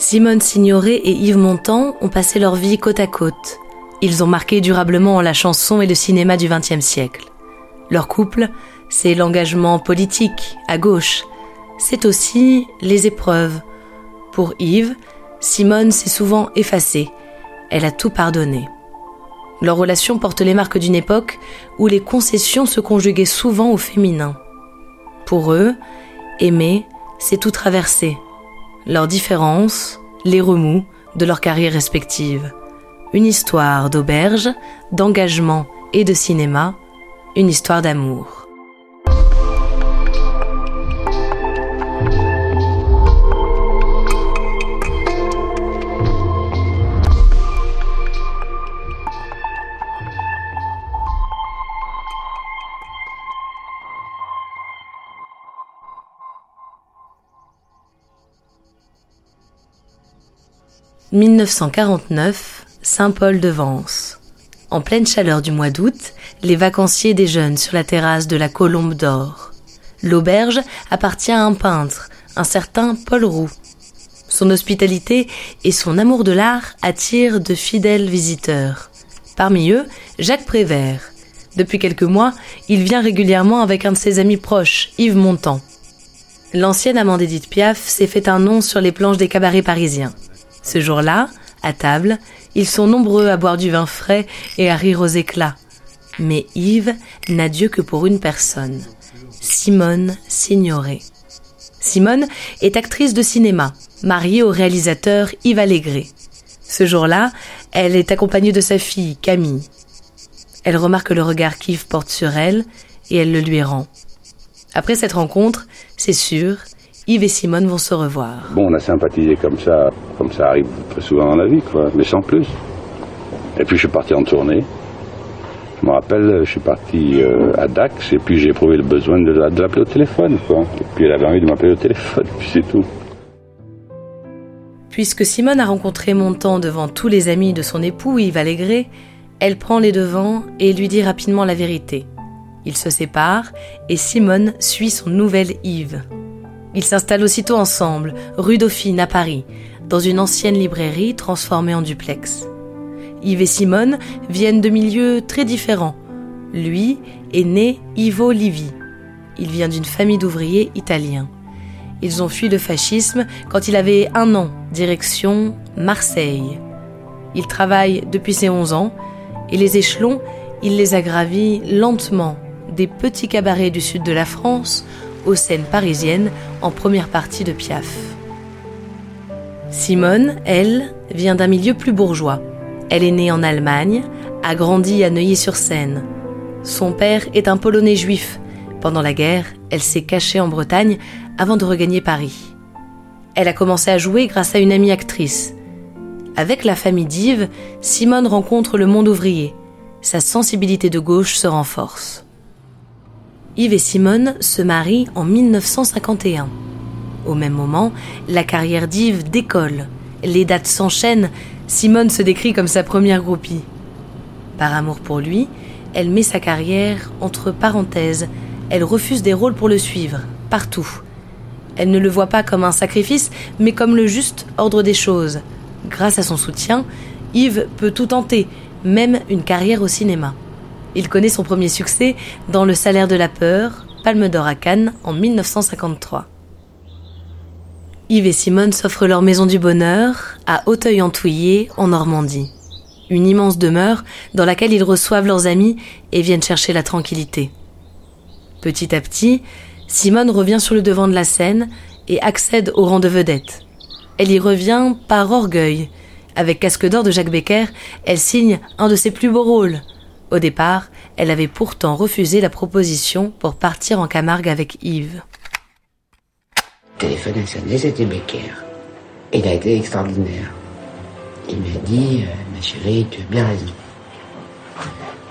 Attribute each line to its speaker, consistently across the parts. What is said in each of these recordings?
Speaker 1: Simone Signoret et Yves Montand ont passé leur vie côte à côte. Ils ont marqué durablement la chanson et le cinéma du XXe siècle. Leur couple, c'est l'engagement politique, à gauche. C'est aussi les épreuves. Pour Yves, Simone s'est souvent effacée. Elle a tout pardonné. Leur relation porte les marques d'une époque où les concessions se conjuguaient souvent au féminin. Pour eux, aimer, c'est tout traverser. Leurs différences, les remous de leurs carrières respectives. Une histoire d'auberge, d'engagement et de cinéma, une histoire d'amour. 1949, Saint-Paul-de-Vence. En pleine chaleur du mois d'août, les vacanciers déjeunent sur la terrasse de la Colombe d'Or. L'auberge appartient à un peintre, un certain Paul Roux. Son hospitalité et son amour de l'art attirent de fidèles visiteurs. Parmi eux, Jacques Prévert. Depuis quelques mois, il vient régulièrement avec un de ses amis proches, Yves Montand. L'ancienne amant d'Edith Piaf s'est fait un nom sur les planches des cabarets parisiens. Ce jour-là, à table, ils sont nombreux à boire du vin frais et à rire aux éclats. Mais Yves n'a Dieu que pour une personne, Simone Signoret. Simone est actrice de cinéma, mariée au réalisateur Yves Allégret. Ce jour-là, elle est accompagnée de sa fille, Camille. Elle remarque le regard qu'Yves porte sur elle et elle le lui rend. Après cette rencontre, c'est sûr, Yves et Simone vont se revoir.
Speaker 2: Bon, on a sympathisé comme ça, comme ça arrive très souvent dans la vie, quoi, mais sans plus. Et puis je suis parti en tournée. Je me rappelle, je suis parti euh, à Dax et puis j'ai éprouvé le besoin de, l'appeler au téléphone, quoi. Et puis elle avait envie de m'appeler au téléphone, puis c'est tout.
Speaker 1: Puisque Simone a rencontré Montand devant tous les amis de son époux Yves Allégret, elle prend les devants et lui dit rapidement la vérité. Ils se séparent et Simone suit son nouvel Yves. Ils s'installent aussitôt ensemble, rue Dauphine à Paris, dans une ancienne librairie transformée en duplex. Yves et Simone viennent de milieux très différents. Lui est né Ivo Livi. Il vient d'une famille d'ouvriers italiens. Ils ont fui le fascisme quand il avait un an, direction Marseille. Il travaille depuis ses 11 ans et les échelons, il les a gravis lentement des petits cabarets du sud de la France aux scènes parisiennes en première partie de Piaf. Simone, elle, vient d'un milieu plus bourgeois. Elle est née en Allemagne, a grandi à Neuilly-sur-Seine. Son père est un Polonais juif. Pendant la guerre, elle s'est cachée en Bretagne avant de regagner Paris. Elle a commencé à jouer grâce à une amie actrice. Avec la famille d'Yves, Simone rencontre le monde ouvrier. Sa sensibilité de gauche se renforce. Yves et Simone se marient en 1951. Au même moment, la carrière d'Yves décolle. Les dates s'enchaînent. Simone se décrit comme sa première groupie. Par amour pour lui, elle met sa carrière entre parenthèses. Elle refuse des rôles pour le suivre, partout. Elle ne le voit pas comme un sacrifice, mais comme le juste ordre des choses. Grâce à son soutien, Yves peut tout tenter, même une carrière au cinéma. Il connaît son premier succès dans Le salaire de la peur, Palme d'or à Cannes en 1953. Yves et Simone s'offrent leur maison du bonheur à Auteuil-en-Touillé, en Normandie. Une immense demeure dans laquelle ils reçoivent leurs amis et viennent chercher la tranquillité. Petit à petit, Simone revient sur le devant de la scène et accède au rang de vedette. Elle y revient par orgueil. Avec Casque d'or de Jacques Becker, elle signe un de ses plus beaux rôles. Au départ, elle avait pourtant refusé la proposition pour partir en Camargue avec Yves
Speaker 3: téléphone a sonné, c'était Becker. Il a été extraordinaire. Il m'a dit, euh, ma chérie, tu as bien raison.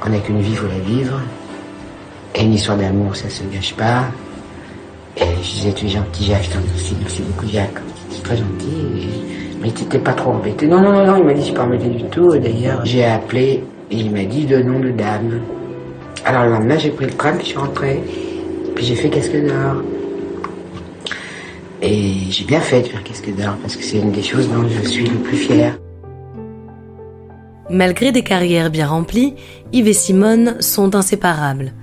Speaker 3: On n'a qu'une vie, faut la vivre. Et une histoire d'amour, ça se gâche pas. Et je disais, tu es gentil, Jacques, je merci, merci beaucoup, Jacques. C'est très gentil. Mais tu n'étais pas trop embêté. Non, non, non, non, il m'a dit, je suis pas embêté du tout. D'ailleurs, j'ai appelé et il m'a dit le nom de dame. Alors le lendemain, j'ai pris le puis je suis rentré. Puis j'ai fait Casque d'Or. Et j'ai bien fait de faire Casque d'Or parce que c'est une des choses dont je suis le plus fier.
Speaker 1: Malgré des carrières bien remplies, Yves et Simone sont inséparables.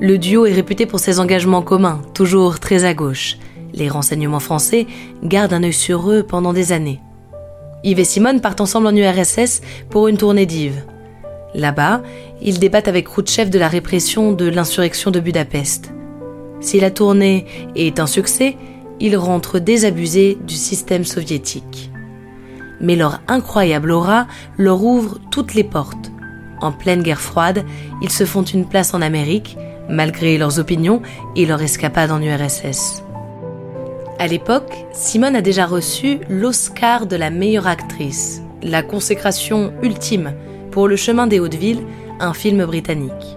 Speaker 1: Le duo est réputé pour ses engagements communs, toujours très à gauche. Les renseignements français gardent un œil sur eux pendant des années. Yves et Simone partent ensemble en URSS pour une tournée d'Yves. Là-bas, ils débattent avec Khrouchtchev de la répression de l'insurrection de Budapest. Si la tournée est un succès, ils rentrent désabusés du système soviétique. Mais leur incroyable aura leur ouvre toutes les portes. En pleine guerre froide, ils se font une place en Amérique, malgré leurs opinions et leur escapade en URSS. À l'époque, Simone a déjà reçu l'Oscar de la meilleure actrice, la consécration ultime pour Le chemin des Hautes-Villes, un film britannique.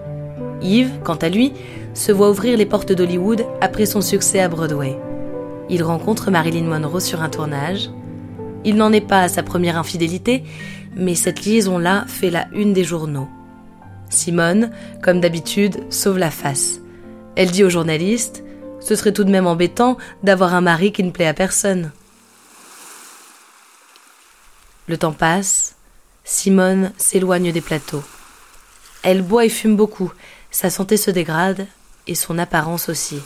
Speaker 1: Yves, quant à lui, se voit ouvrir les portes d'Hollywood après son succès à Broadway. Il rencontre Marilyn Monroe sur un tournage. Il n'en est pas à sa première infidélité, mais cette liaison-là fait la une des journaux. Simone, comme d'habitude, sauve la face. Elle dit au journaliste Ce serait tout de même embêtant d'avoir un mari qui ne plaît à personne. Le temps passe, Simone s'éloigne des plateaux. Elle boit et fume beaucoup, sa santé se dégrade et son apparence aussi.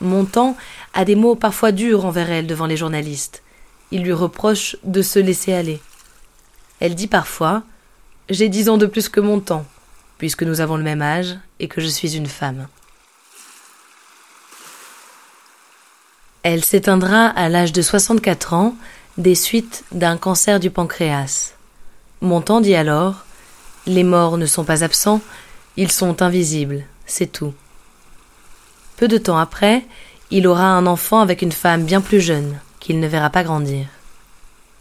Speaker 1: Montand a des mots parfois durs envers elle devant les journalistes. Il lui reproche de se laisser aller. Elle dit parfois J'ai dix ans de plus que Montand, puisque nous avons le même âge et que je suis une femme. Elle s'éteindra à l'âge de 64 ans des suites d'un cancer du pancréas. Montand dit alors Les morts ne sont pas absents, ils sont invisibles, c'est tout. Peu de temps après, il aura un enfant avec une femme bien plus jeune, qu'il ne verra pas grandir.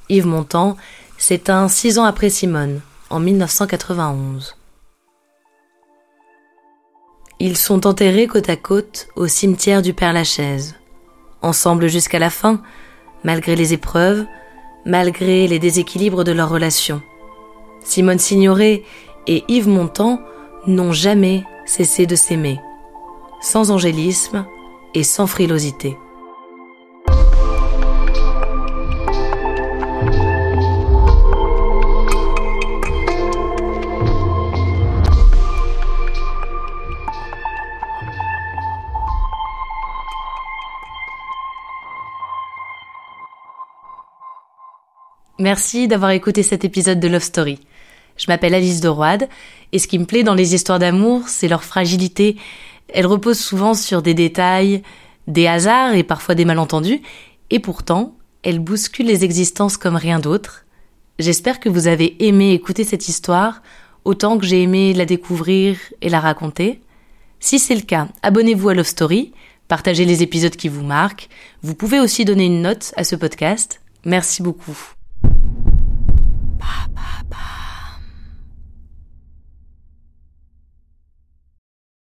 Speaker 1: Yves Montand s'éteint six ans après Simone, en 1991. Ils sont enterrés côte à côte au cimetière du Père-Lachaise, ensemble jusqu'à la fin, malgré les épreuves, malgré les déséquilibres de leur relation. Simone Signoret et Yves Montand n'ont jamais cessé de s'aimer sans angélisme et sans frilosité. Merci d'avoir écouté cet épisode de Love Story. Je m'appelle Alice de Roide et ce qui me plaît dans les histoires d'amour, c'est leur fragilité elle repose souvent sur des détails, des hasards et parfois des malentendus, et pourtant, elle bouscule les existences comme rien d'autre. J'espère que vous avez aimé écouter cette histoire autant que j'ai aimé la découvrir et la raconter. Si c'est le cas, abonnez-vous à Love Story, partagez les épisodes qui vous marquent. Vous pouvez aussi donner une note à ce podcast. Merci beaucoup.